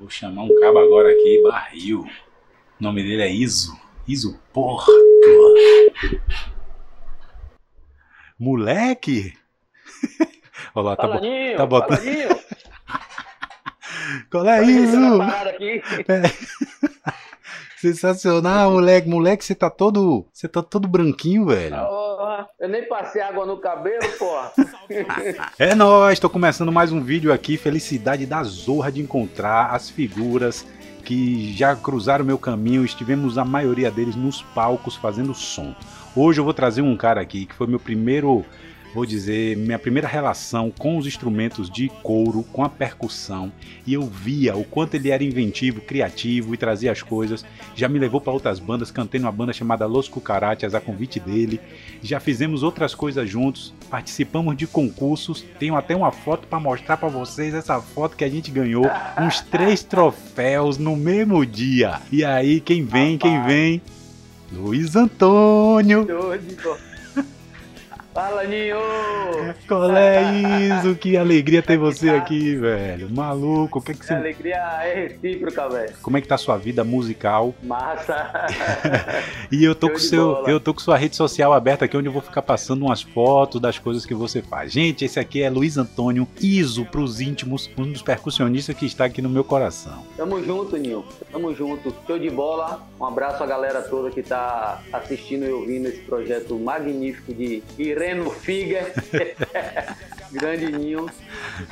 Vou chamar um cabo agora aqui, barril. O nome dele é Iso. Iso, porra. Moleque! Olha lá, tá, Fala, bo- Ninho, tá botando. Qual é isso? parada aqui. Sensacional, moleque. Moleque, você tá todo. Você tá todo branquinho, velho. Porra, eu nem passei água no cabelo, porra. É nóis, tô começando mais um vídeo aqui. Felicidade da zorra de encontrar as figuras que já cruzaram meu caminho. Estivemos a maioria deles nos palcos fazendo som. Hoje eu vou trazer um cara aqui que foi meu primeiro, vou dizer, minha primeira relação com os instrumentos de couro, com a percussão. E eu via o quanto ele era inventivo, criativo e trazia as coisas. Já me levou para outras bandas, cantei numa banda chamada Los Cucarachas a convite dele. Já fizemos outras coisas juntos, participamos de concursos. Tenho até uma foto para mostrar para vocês essa foto que a gente ganhou, uns três troféus no mesmo dia. E aí quem vem, quem vem? Luiz Antônio. Fala, Ninho. Qual é isso? Que alegria ter você aqui, velho. Maluco, o que é que você alegria é recíproca, velho. Como é que tá a sua vida musical? Massa. E eu tô Show com seu, bola. eu tô com sua rede social aberta aqui onde eu vou ficar passando umas fotos das coisas que você faz. Gente, esse aqui é Luiz Antônio Iso pros íntimos, um dos percussionistas que está aqui no meu coração. Tamo junto, Ninho. Tamo junto. Show de bola. Um abraço à galera toda que tá assistindo e ouvindo esse projeto magnífico de Ireno Figer. Grande Ninho.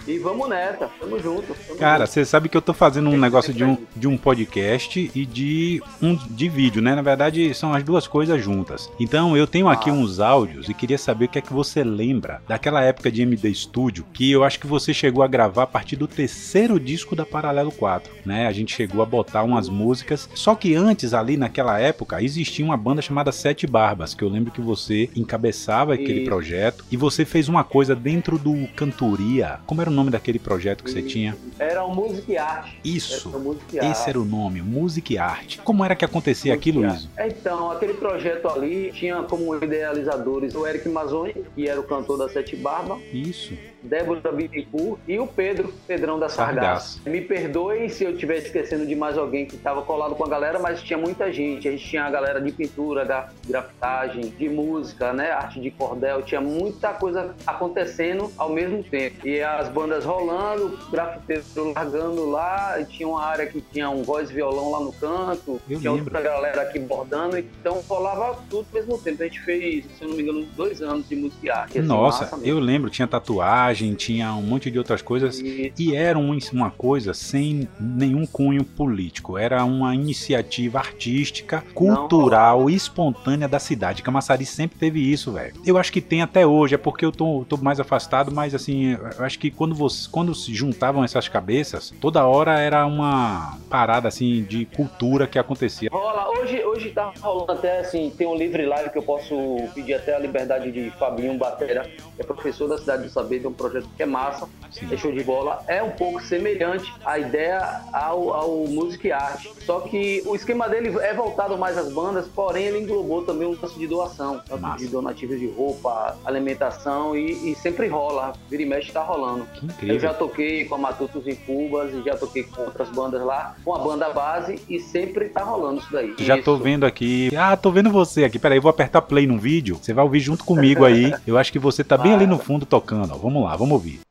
E vamos nessa. Tamo junto. Tamo Cara, você sabe que eu tô fazendo um Tem negócio de um, de um podcast e de um de vídeo, né? Na verdade, são as duas coisas juntas. Então, eu tenho aqui Ah. uns áudios e queria saber o que é que você lembra daquela época de MD Studio, que eu acho que você chegou a gravar a partir do terceiro disco da Paralelo 4, né? A gente chegou a botar umas músicas, só que antes ali naquela época existia uma banda chamada Sete Barbas, que eu lembro que você encabeçava aquele projeto e você fez uma coisa dentro do Cantoria. Como era o nome daquele projeto que você tinha? Era um Music Art. Isso. Era Music Art. Esse era o nome, Música e Arte. Como era que acontecia Music aquilo, Art. Luiz? Então, aquele projeto ali tinha como idealizadores o Eric Mazzoni, que era o cantor da Sete Barba, Isso. Débora Bittencourt e o Pedro, Pedrão da. Sargasso. Me perdoe se eu estiver esquecendo de mais alguém que estava colado com a galera, mas tinha muita gente. A gente tinha a galera de pintura, gra- grafitagem, de música, né? Arte de cordel. Tinha muita coisa acontecendo ao mesmo tempo. E as bandas rolando, grafiteiro largando lá, e tinha uma área que tinha um voz e violão lá no canto, Eu tinha lembro. outra galera aqui bordando, então rolava tudo ao mesmo tempo. A gente fez, se eu não me engano, dois anos de música e arte. assim, Nossa, eu lembro, tinha tatuagem, tinha um monte de outras coisas. E- E era um- uma coisa sem nenhum cunho político. Era uma iniciativa artística, cultural, espontânea da cidade. Camaçari sempre teve isso, velho. Eu acho que tem até hoje, é porque eu tô, tô mais afastado, mas assim, eu acho que quando, você, quando se juntavam essas cabeças, toda hora era uma parada assim de cultura que acontecia. Rola, hoje, hoje tá rolando até assim, tem um livre live que eu posso pedir até a liberdade de Fabinho Batera, que é professor da Cidade do Saber, tem um projeto que é massa, Sim. é show de bola, é um pouco semelhante à ideia ao, ao Music Art, só que o esquema dele é voltado mais às bandas, porém ele englobou também um lance de doação, de donativos de roupa, alimentação e, e sempre rola, vira e mexe tá rolando. Eu já toquei com a Matutos em Cubas e já toquei com outras bandas lá, com a banda base e sempre tá rolando isso daí. Já tô vendo aqui. Ah, tô vendo você aqui. Peraí, vou apertar play no vídeo. Você vai ouvir junto comigo aí. Eu acho que você tá bem ali no fundo tocando. Ó. Vamos lá, vamos ouvir.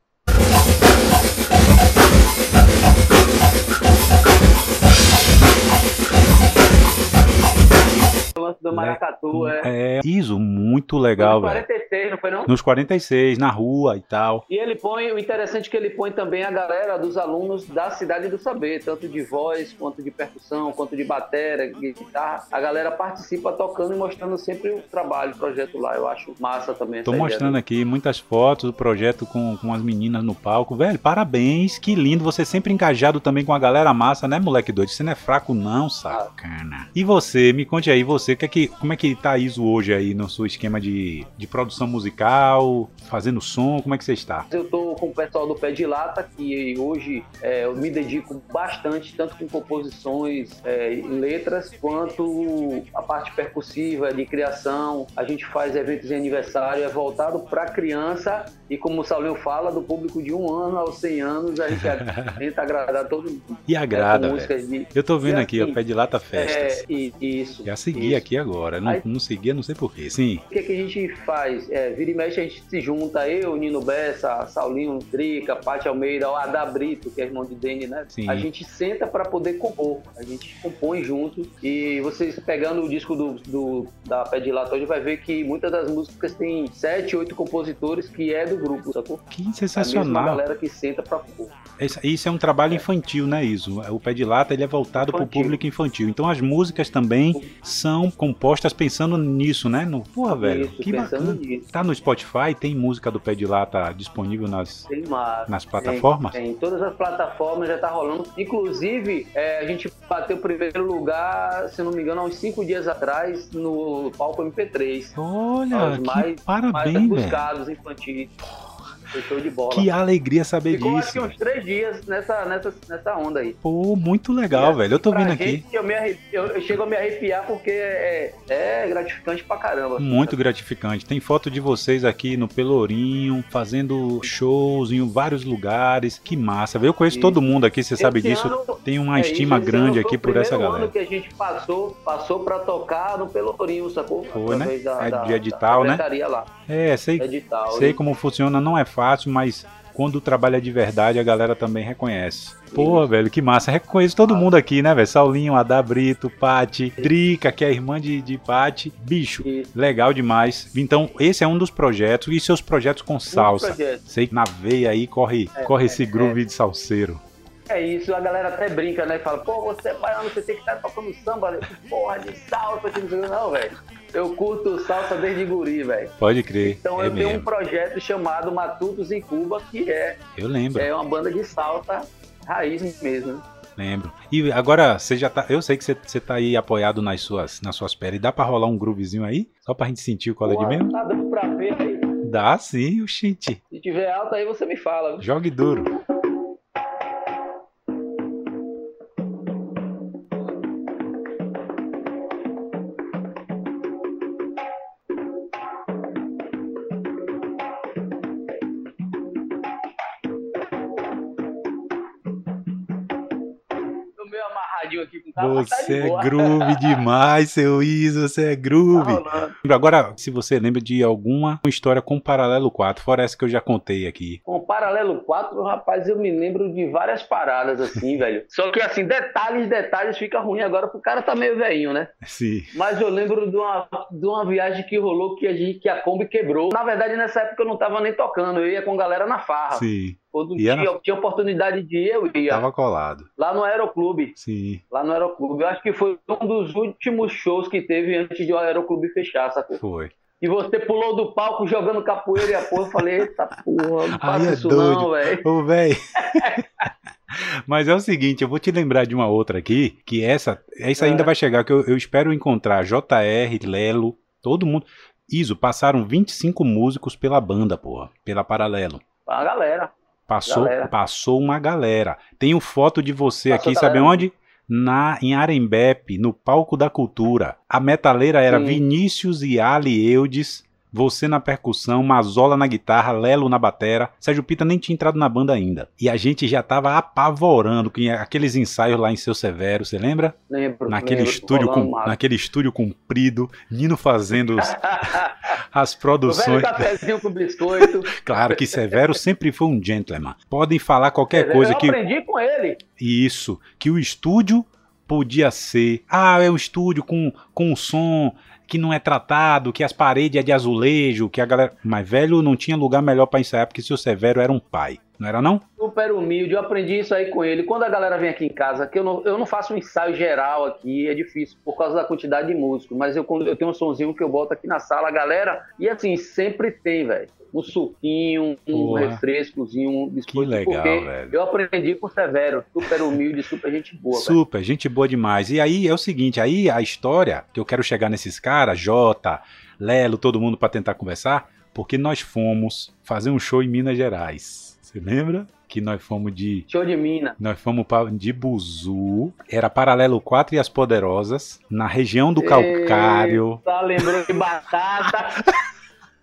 Maracatu é. É, isso, muito legal, velho. 46, não foi não? Nos 46, na rua e tal. E ele põe, o interessante é que ele põe também a galera dos alunos da Cidade do Saber, tanto de voz, quanto de percussão, quanto de bateria, de guitarra. A galera participa tocando e mostrando sempre o trabalho, o projeto lá. Eu acho massa também. Tô ideia mostrando dele. aqui muitas fotos do projeto com, com as meninas no palco. Velho, parabéns, que lindo. Você sempre engajado também com a galera massa, né, moleque doido? Você não é fraco, não, sacana. E você, me conte aí, você, o que é que. Que, como é que tá a ISO hoje aí no seu esquema de, de produção musical, fazendo som? Como é que você está? Eu tô com o pessoal do Pé de Lata, que hoje é, eu me dedico bastante, tanto com composições é, em letras, quanto a parte percussiva, de criação. A gente faz eventos de aniversário, é voltado para criança e como o Saulinho fala, do público de um ano aos 100 anos, a gente tenta agradar todo mundo. E agrada, é, de... Eu tô vendo aqui, assim, o Pé de Lata Festas. É, isso. Já segui isso. aqui agora, não, Aí, não seguia, não sei porquê, sim. O que, é que a gente faz? É, vira e mexe, a gente se junta, eu, Nino Bessa, Saulinho Trica, Paty Almeida, o Adá Brito, que é irmão de Dene, né? Sim. A gente senta para poder compor, a gente compõe junto e vocês pegando o disco do, do da Pé de Lata hoje vai ver que muitas das músicas tem sete, oito compositores que é do grupo, sacou? Que sensacional. É a galera que senta pra pôr. Isso é um trabalho infantil, né, Iso? O Pé de Lata ele é voltado para o público infantil. Então as músicas também são compostas pensando nisso, né? No, porra, velho, Isso, que bacana. Nisso. Tá no Spotify, tem música do Pé de Lata disponível nas, nas plataformas? Tem, tem, todas as plataformas já tá rolando. Inclusive, é, a gente bateu o primeiro lugar, se não me engano, há uns cinco dias atrás, no palco MP3. Olha, que mais, parabéns, mais buscados infantis. Foi show de bola. Que alegria saber Ficou disso. Ficou uns três dias nessa, nessa, nessa onda aí. Pô, muito legal, velho. Eu tô vendo gente, aqui. Eu, me eu, eu, chego a me arrepiar porque é, é gratificante pra caramba. Muito gratificante. Tem foto de vocês aqui no Pelourinho, fazendo shows em vários lugares. Que massa, velho. Eu conheço Isso. todo mundo aqui, você sabe disso. Ano, Tem uma é estima grande aqui por essa galera. ano que a gente passou, passou pra tocar no Pelourinho, sacou? Foi, né? Da, é de edital, né? Lá. É, sei, edital, sei como funciona. Não é fácil, mas quando o trabalho é de verdade, a galera também reconhece. Pô, velho, que massa. Reconheço todo mundo aqui, né, velho? Saulinho, Adá Brito, Pati, Drica, que é a irmã de, de Pati. Bicho, legal demais. Então, esse é um dos projetos. E seus projetos com salsa? Sei que na veia aí corre, é, corre esse é, groove é. de salseiro. É isso, a galera até brinca, né? Fala, pô, você é baiano, você tem que estar tocando samba, né? porra de salsa. Não, velho. Eu curto salsa desde guri, velho. Pode crer. Então é eu mesmo. tenho um projeto chamado Matutos em Cuba, que é. Eu lembro. É uma banda de salsa raiz mesmo. Lembro. E agora, você já tá. Eu sei que você, você tá aí apoiado nas suas, nas suas pernas. Dá pra rolar um groovezinho aí? Só pra gente sentir o cola de mesmo? Tá dando pra ver aí. Dá sim, o shit. Se tiver alto aí, você me fala. Jogue duro. Aqui com o carro. Você tá de é groove demais, seu Iso, você é groove. Tá Agora, se você lembra de alguma história com Paralelo 4, fora essa que eu já contei aqui. Com Paralelo 4, rapaz, eu me lembro de várias paradas assim, velho. Só que assim, detalhes, detalhes fica ruim agora, porque o cara tá meio velhinho, né? Sim. Mas eu lembro de uma, de uma viagem que rolou que a, gente, que a Kombi quebrou. Na verdade, nessa época eu não tava nem tocando, eu ia com a galera na farra. Sim. Quando tinha, na... tinha oportunidade de ir, eu ia. Tava colado. Lá no Aeroclube. Sim. Lá no Aeroclube. Eu acho que foi um dos últimos shows que teve antes de o Aeroclube fechar, sacou? Foi. E você pulou do palco jogando capoeira e a porra. Eu falei, eita porra, não faça é isso doido. não, velho. Ô, velho. Mas é o seguinte, eu vou te lembrar de uma outra aqui, que essa, essa ainda é. vai chegar, que eu, eu espero encontrar JR, Lelo, todo mundo. Iso, passaram 25 músicos pela banda, porra, pela Paralelo. A galera. Passou, passou uma galera. Tenho foto de você Passou aqui, sabe onde? Na, em Arembepe, no Palco da Cultura. A metaleira era Sim. Vinícius e Ali Eudes, você na percussão, Mazola na guitarra, Lelo na batera. Sérgio Pita nem tinha entrado na banda ainda. E a gente já tava apavorando com aqueles ensaios lá em Seu Severo, você lembra? Lembro. Naquele lembro, estúdio com, naquele estúdio comprido, Nino fazendo os, as produções. O com biscoito. claro que Severo sempre foi um gentleman. Podem falar qualquer Severo, coisa eu que Eu aprendi com ele. Isso, que o estúdio podia ser, ah, é um estúdio com com som que não é tratado, que as paredes é de azulejo, que a galera. Mas velho não tinha lugar melhor para ensaiar porque seu Severo era um pai. Não era não? Super humilde, eu aprendi isso aí com ele. Quando a galera vem aqui em casa, que eu não, eu não faço um ensaio geral aqui, é difícil por causa da quantidade de músicos, mas eu, eu tenho um sonzinho que eu boto aqui na sala, a galera, e assim, sempre tem, velho. Um suquinho, um Porra. refrescozinho, um biscoito. legal, porque velho. eu aprendi com o Severo, super humilde, super gente boa, velho. Super, gente boa demais. E aí é o seguinte, aí a história que eu quero chegar nesses caras, Jota, Lelo, todo mundo pra tentar conversar, porque nós fomos fazer um show em Minas Gerais. Você lembra? Que nós fomos de Show de mina. nós fomos de Buzu, era Paralelo 4 e as Poderosas, na região do Calcário. Só lembrou de batata.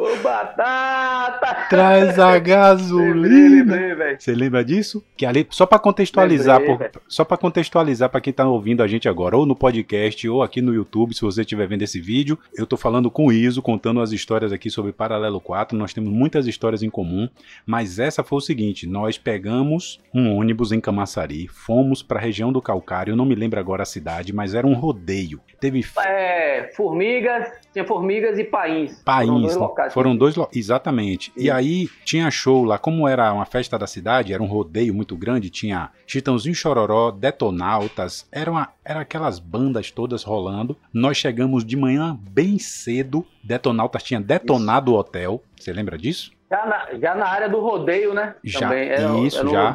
Ô, batata! Traz a gasolina. Você lembra disso? Que ali, só pra contextualizar, Lembrei, por- só para contextualizar pra quem tá ouvindo a gente agora, ou no podcast, ou aqui no YouTube, se você estiver vendo esse vídeo, eu tô falando com o Iso, contando as histórias aqui sobre Paralelo 4. Nós temos muitas histórias em comum, mas essa foi o seguinte: nós pegamos um ônibus em Camaçari, fomos pra região do Calcário, não me lembro agora a cidade, mas era um rodeio. Teve É, formigas, tinha formigas e país. país, né? Locais. foram dois lo- exatamente. E Isso. aí tinha show lá, como era uma festa da cidade, era um rodeio muito grande, tinha Chitãozinho Chororó, Detonautas, era, uma, era aquelas bandas todas rolando. Nós chegamos de manhã bem cedo, Detonautas tinha detonado o hotel, você lembra disso? Já na, já na área do rodeio, né? Já, Também era, isso, era já.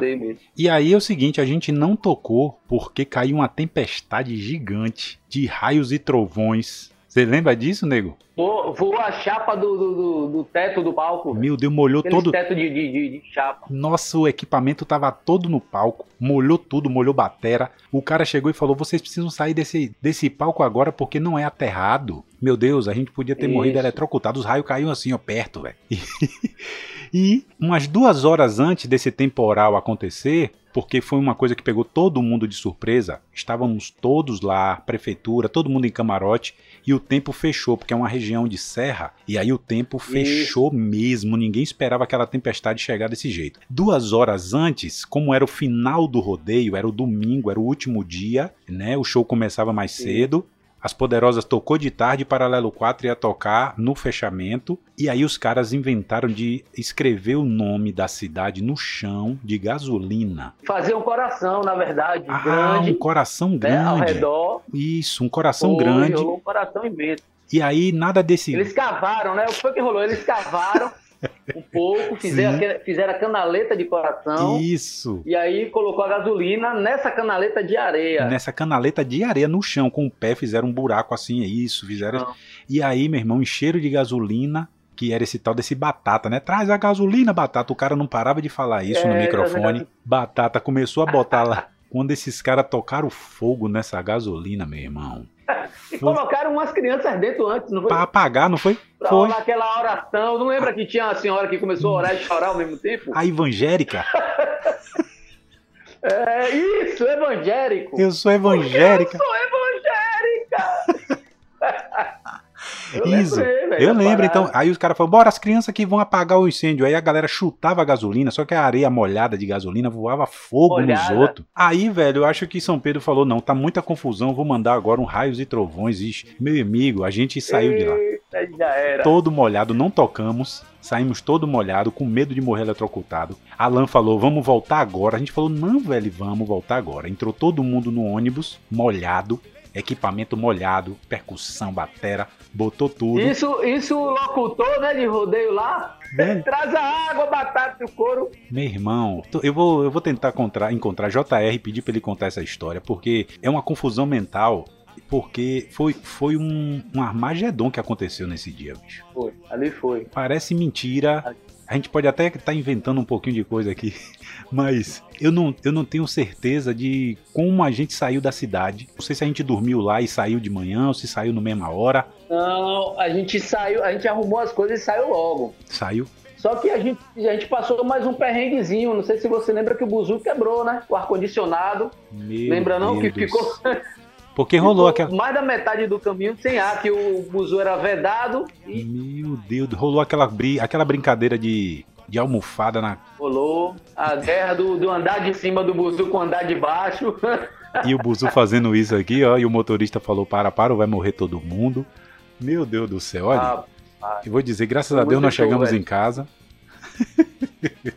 E aí é o seguinte, a gente não tocou porque caiu uma tempestade gigante de raios e trovões. Você lembra disso, nego? Voou, a chapa do, do, do- teto do palco. Meu Deus, molhou Aqueles todo, teto de, de, de- chapa. Nosso equipamento tava todo no palco, molhou tudo, molhou batera. O cara chegou e falou: vocês precisam sair desse, desse palco agora porque não é aterrado. Meu Deus, a gente podia ter Isso. morrido eletrocutado. Os raios caíam assim, ó, perto, velho. E umas duas horas antes desse temporal acontecer, porque foi uma coisa que pegou todo mundo de surpresa, estávamos todos lá, prefeitura, todo mundo em camarote, e o tempo fechou, porque é uma região de serra, e aí o tempo fechou mesmo, ninguém esperava aquela tempestade chegar desse jeito. Duas horas antes, como era o final do rodeio, era o domingo, era o último dia, né? O show começava mais Sim. cedo. As Poderosas tocou de tarde, Paralelo 4 ia tocar no fechamento. E aí os caras inventaram de escrever o nome da cidade no chão de gasolina. Fazer um coração, na verdade, Ah, grande. um coração né, ao grande. redor. Isso, um coração Foi, grande. rolou um coração imenso. E aí nada desse. Eles cavaram, né? O que foi que rolou? Eles cavaram um pouco, fizeram, Sim. fizeram a canaleta de coração. Isso. E aí colocou a gasolina nessa canaleta de areia. Nessa canaleta de areia no chão, com o pé, fizeram um buraco assim, é isso, fizeram. Não. E aí, meu irmão, encheram de gasolina, que era esse tal desse batata, né? Traz a gasolina, batata. O cara não parava de falar isso no É, microfone. traz Batata começou a botar lá. Quando esses caras tocaram fogo nessa gasolina, meu irmão. E colocaram umas crianças dentro antes, não foi? Pra apagar, não foi? Foi. orar aquela oração. Não lembra que tinha a senhora que começou a orar e chorar ao mesmo tempo? A evangélica. É isso, evangélico. Eu sou evangélica. Eu sou evangélica. Eu Isso. lembrei, Eu lembro, parada. então. Aí os caras falaram, bora, as crianças que vão apagar o incêndio. Aí a galera chutava a gasolina, só que a areia molhada de gasolina voava fogo Molhada. nos outros. Aí, velho, eu acho que São Pedro falou: não, tá muita confusão, vou mandar agora um raios e trovões. Ixi, meu amigo, a gente saiu de lá. Já era. Todo molhado, não tocamos. Saímos todo molhado, com medo de morrer eletrocutado. Alan falou: vamos voltar agora. A gente falou: não, velho, vamos voltar agora. Entrou todo mundo no ônibus, molhado, equipamento molhado, percussão, batera, botou tudo. Isso, isso o locutor, né, de rodeio lá, Velho, traz a água, batata e o couro. Meu irmão, eu vou, eu vou tentar encontrar, encontrar JR e pedir pra ele contar essa história, porque é uma confusão mental, porque foi, foi um, um Armagedon que aconteceu nesse dia, bicho. Foi, ali foi. Parece mentira. A gente pode até estar inventando um pouquinho de coisa aqui, mas eu não, eu não tenho certeza de como a gente saiu da cidade. Não sei se a gente dormiu lá e saiu de manhã ou se saiu na mesma hora. Não, a gente saiu, a gente arrumou as coisas e saiu logo. Saiu. Só que a gente, a gente passou mais um perrenguezinho. Não sei se você lembra que o buzu quebrou, né? O ar-condicionado. Lembra não? Que Deus. ficou, Porque rolou aquela. mais da metade do caminho sem ar, que o buzu era vedado e Meu Deus, rolou aquela, bri... aquela brincadeira de, de almofada na. rolou. A guerra do, do andar de cima do buzu com o andar de baixo. E o Buzu fazendo isso aqui, ó. E o motorista falou: para, para, vai morrer todo mundo. Meu Deus do céu, olha. Ah, eu vou dizer, graças a Deus nós show, chegamos velho. em casa.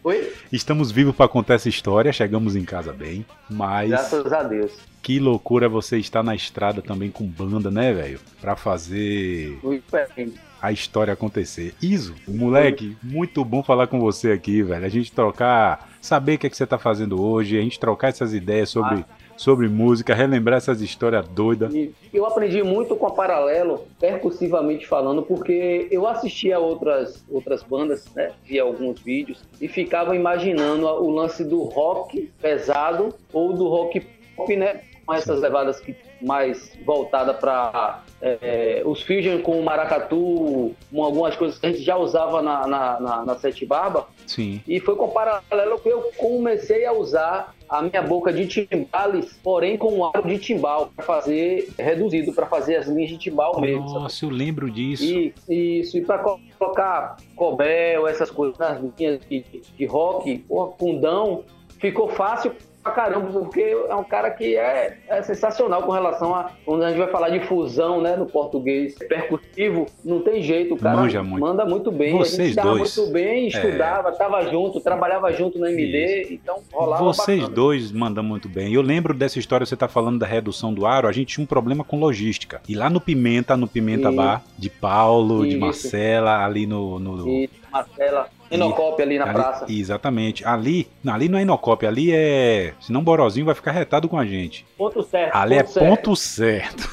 Oi? Estamos vivos para contar essa história, chegamos em casa bem, mas. Graças a Deus. Que loucura você estar na estrada também com banda, né, velho? Pra fazer. Muito bem a história acontecer. Iso, moleque, muito bom falar com você aqui, velho. A gente trocar, saber o que, é que você tá fazendo hoje, a gente trocar essas ideias sobre, ah. Sobre música, relembrar essas histórias doidas. Eu aprendi muito com a Paralelo, percussivamente falando, porque eu assistia outras, outras bandas, né? Via alguns vídeos e ficava imaginando o lance do rock pesado ou do rock pop, né? Com essas levadas que mais voltada para é, os fusion com o maracatu, com algumas coisas que a gente já usava na, na, na, na Sete Barba. Sim. E foi com paralelo que eu comecei a usar a minha boca de timbales, porém com um aro de timbal, para fazer reduzido, para fazer as linhas de timbal mesmo. Nossa, eu lembro disso. E, isso, e para colocar cobel, essas coisas nas linhas de, de rock, o fundão, ficou fácil pra caramba, porque é um cara que é, é, sensacional com relação a quando a gente vai falar de fusão, né, no português percutivo, não tem jeito, o cara Manja muito. manda muito bem, Vocês a gente dois. muito bem, estudava, é... tava junto, trabalhava junto no MD, Isso. então rolava Vocês bacana. dois mandam muito bem. Eu lembro dessa história, você tá falando da redução do aro, a gente tinha um problema com logística. E lá no Pimenta, no Pimenta Bar, de Paulo, Isso. de Marcela, ali no... no... Marcela Inocop ali na ali, praça. Exatamente. Ali, não, ali não é Inocop, ali é. Senão Borozinho vai ficar retado com a gente. Ponto certo. Ali ponto é certo. ponto certo.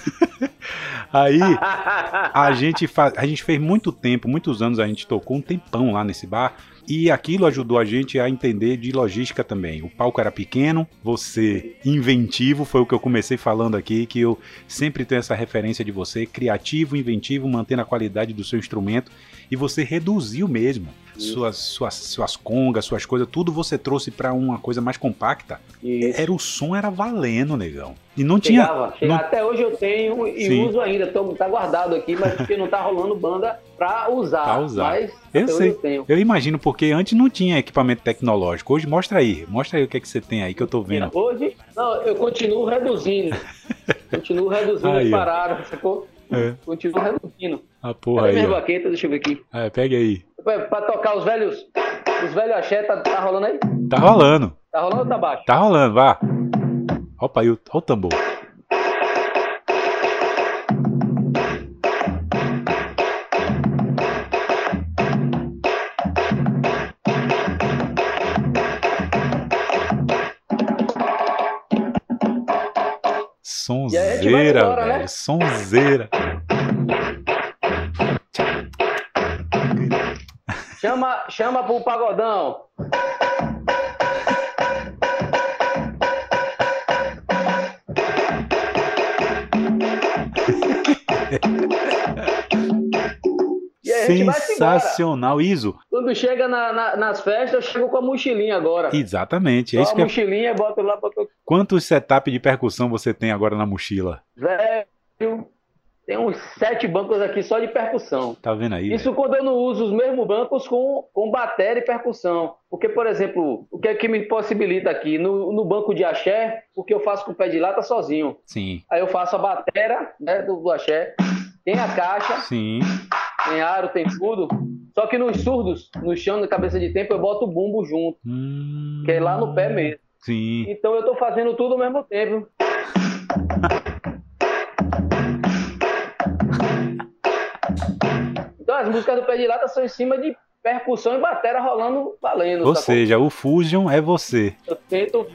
Aí a gente, faz, a gente fez muito tempo, muitos anos a gente tocou um tempão lá nesse bar. E aquilo ajudou a gente a entender de logística também. O palco era pequeno, você inventivo, foi o que eu comecei falando aqui, que eu sempre tenho essa referência de você, criativo, inventivo, mantendo a qualidade do seu instrumento, e você reduziu mesmo suas, suas, suas congas, suas coisas, tudo você trouxe para uma coisa mais compacta. Isso. Era o som era valendo, negão. E não chegava, tinha. Não... Até hoje eu tenho e Sim. uso ainda. Tô, tá guardado aqui, mas porque não tá rolando banda pra usar. Pra usar. Mas eu sei. Eu, tenho. eu imagino, porque antes não tinha equipamento tecnológico. Hoje mostra aí. Mostra aí o que é que você tem aí que eu tô vendo. Hoje, não, eu continuo reduzindo. continuo reduzindo aí, pararam, sacou? É. Continuo reduzindo. A porra Cadê aí. Minha baqueta, deixa eu ver aqui. É, pega aí. Pra tocar os velhos. Os velhos axé, tá, tá rolando aí? Tá rolando. Tá rolando ou tá baixo? Tá rolando, vá. Opa aí, olha o tambor. Sonzeira, embora, velho. Né? Sonzeira. Chama, chama pro pagodão. Sensacional, Iso. Quando chega na, na, nas festas, eu chego com a mochilinha agora. Exatamente. É Só a mochilinha, eu... boto lá pra... Quantos setup de percussão você tem agora na mochila? Velho, tem uns sete bancos aqui só de percussão. Tá vendo aí? Isso quando eu não uso os mesmos bancos com, com bateria e percussão. Porque, por exemplo, o que é que me possibilita aqui? No, no banco de axé, o que eu faço com o pé de lata sozinho. Sim. Aí eu faço a bateria né, do, do axé, tem a caixa. Sim tem aro, tem tudo. Só que nos surdos, no chão, na cabeça de tempo, eu boto o bumbo junto. Hum... Que é lá no pé mesmo. Sim. Então eu tô fazendo tudo ao mesmo tempo. então as músicas do pé de lata são em cima de percussão e bateria rolando valendo. Ou seja, o Fusion é você. Eu tento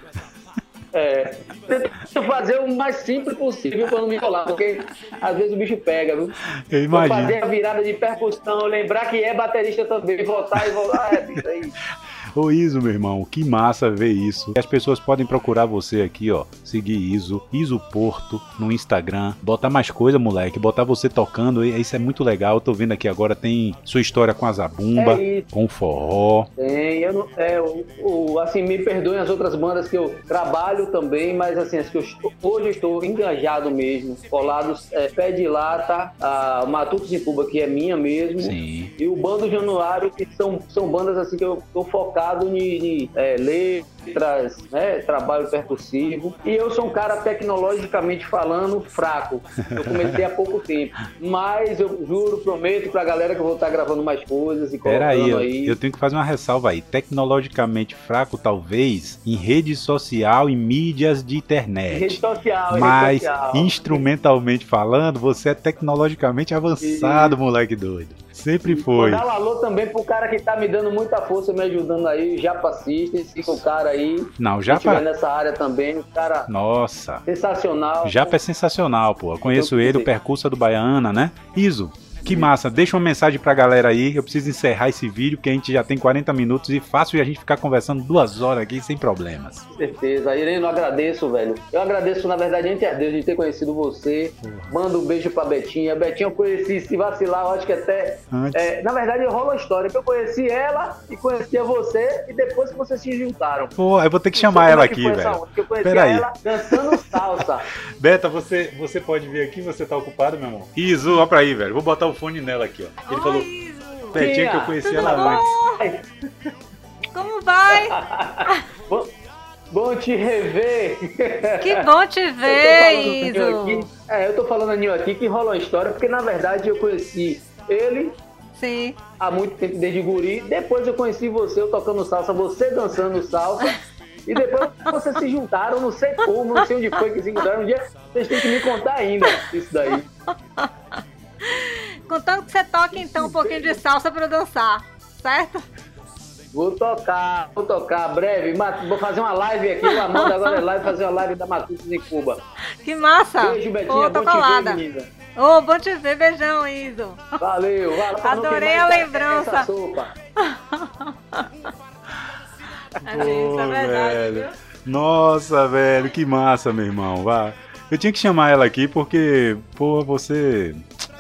é, tento fazer o mais simples possível para não me enrolar, porque às vezes o bicho pega, viu? Eu imagino. fazer a virada de percussão, lembrar que é baterista também, voltar e voltar, é isso aí. Ô Iso, meu irmão, que massa ver isso. As pessoas podem procurar você aqui, ó. Seguir Iso, Iso Porto no Instagram. Botar mais coisa, moleque. Botar você tocando. Isso é muito legal. Eu tô vendo aqui agora, tem sua história com a Zabumba, é com o forró. Tem, eu não. É, o, o, assim, me perdoem as outras bandas que eu trabalho também, mas assim, as que eu hoje eu estou engajado mesmo. Colados é, Pé de Lata, a Matutos em Cuba, que é minha mesmo. Sim. E o Bando Januário, que são, são bandas assim que eu tô focado focado em, é, letras, né, trabalho percussivo. E eu sou um cara tecnologicamente falando fraco. Eu comecei há pouco tempo. Mas eu juro, prometo pra galera que eu vou estar gravando mais coisas e Pera aí, eu, aí. Eu tenho que fazer uma ressalva aí. Tecnologicamente fraco, talvez, em rede social e mídias de internet. Rede social, Mas, rede social. instrumentalmente falando, você é tecnologicamente avançado, moleque doido. Sempre foi. Mandar um alô também pro cara que tá me dando muita força, me ajudando aí, Japa Systems, fica o cara aí. Não, Japa. nessa área também, cara. Nossa. Sensacional. Japa é sensacional, pô. Eu conheço ele, o percurso do Baiana, né? Iso, que massa. Deixa uma mensagem pra galera aí. Eu preciso encerrar esse vídeo, porque a gente já tem 40 minutos e fácil a gente ficar conversando duas horas aqui sem problemas. Com certeza. Irene, eu agradeço, velho. Eu agradeço, na verdade, ante a Deus de ter conhecido você. Manda um beijo pra Betinha. Betinha eu conheci, se vacilar, eu acho que até. É, na verdade, rola a história que eu conheci ela e conhecia você e depois que vocês se juntaram. Pô, eu vou ter que chamar ela aqui, velho. Eu conheci Pera ela dançando salsa. Beta, você, você pode vir aqui? Você tá ocupado, meu irmão? Iso, ó pra aí, velho. Vou botar o fone nela aqui, ó. Ele Oi, falou. Betinha que eu conheci ela bom? antes. Como vai? bom, bom te rever. Que bom te ver, Iso. É, eu tô falando a Ninho aqui que rola uma história, porque na verdade eu conheci ele Sim. há muito tempo, desde guri. Depois eu conheci você, eu tocando salsa, você dançando salsa. E depois vocês se juntaram, não sei como, não sei onde foi que se encontraram. Um dia vocês têm que me contar ainda isso daí. Contando que você toca então um pouquinho de salsa pra eu dançar, certo? Vou tocar, vou tocar breve. Vou fazer uma live aqui, o Amanda agora é live, fazer uma live da Matutos em Cuba. Que massa! Beijo, Betinha, Ô, bom colada. te ver, menina. Ô, oh, bom te ver, beijão, Iso. Valeu, valeu. Adorei a lembrança. Essa sopa. é, isso é verdade, velho. viu? Nossa, velho, que massa, meu irmão. Vá. Eu tinha que chamar ela aqui porque, pô, você.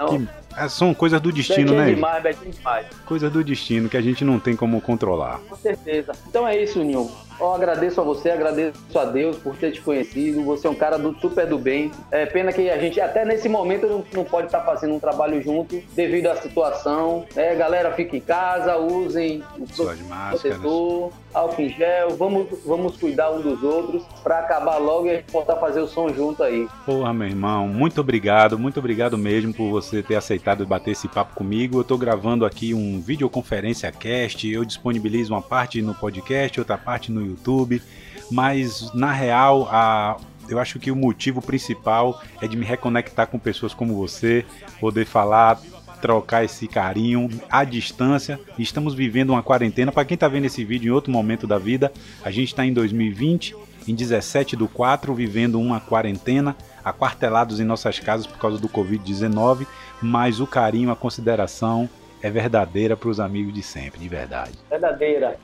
Que... é, São coisas do destino, né? demais, Betinha demais. Coisas do destino que a gente não tem como controlar. Com certeza. Então é isso, Ninho. Eu agradeço a você, agradeço a Deus por ter te conhecido. Você é um cara do super do bem. É pena que a gente, até nesse momento, não, não pode estar fazendo um trabalho junto devido à situação. É, galera, fique em casa, usem o protetor, álcool em gel. Vamos, vamos cuidar um dos outros para acabar logo e a gente voltar a fazer o som junto aí. Porra, meu irmão, muito obrigado, muito obrigado mesmo por você ter aceitado bater esse papo comigo. Eu tô gravando aqui um videoconferência cast, eu disponibilizo uma parte no podcast, outra parte no YouTube, mas na real, a, eu acho que o motivo principal é de me reconectar com pessoas como você, poder falar, trocar esse carinho à distância. Estamos vivendo uma quarentena. Para quem está vendo esse vídeo em outro momento da vida, a gente está em 2020, em 17 do 4, vivendo uma quarentena, aquartelados em nossas casas por causa do Covid-19, mas o carinho, a consideração é verdadeira para os amigos de sempre, de verdade. Verdadeira.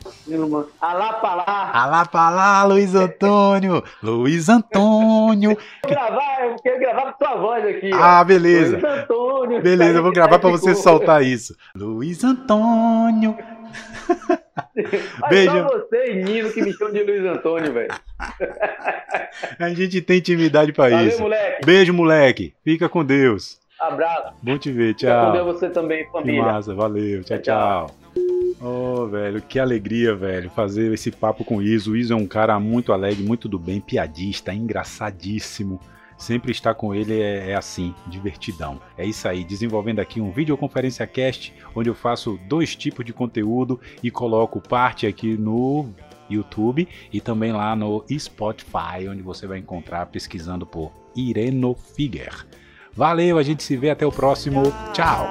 Alá pra lá. Alá pra lá, Luiz Antônio! Luiz Antônio! Eu gravar, eu quero gravar com tua voz aqui. ó. Ah, beleza. Luiz Antônio. Beleza, eu vou gravar para você soltar isso. Luiz Antônio! Mas Beijo. Só você e Nino que me chamam de Luiz Antônio, velho. A gente tem intimidade para isso. moleque. Beijo, moleque. Fica com Deus. Abraço. Bom te ver, Fica tchau. você também, Que família. massa, valeu. Tchau, Tchau, tchau. Oh, velho, que alegria, velho, fazer esse papo com o Iso. O Iso é um cara muito alegre, muito do bem, piadista, engraçadíssimo. Sempre estar com ele é, é assim, divertidão. É isso aí, desenvolvendo aqui um videoconferência cast, onde eu faço dois tipos de conteúdo e coloco parte aqui no YouTube e também lá no Spotify, onde você vai encontrar pesquisando por Ireno Figuer. Valeu, a gente se vê até o próximo. Tchau!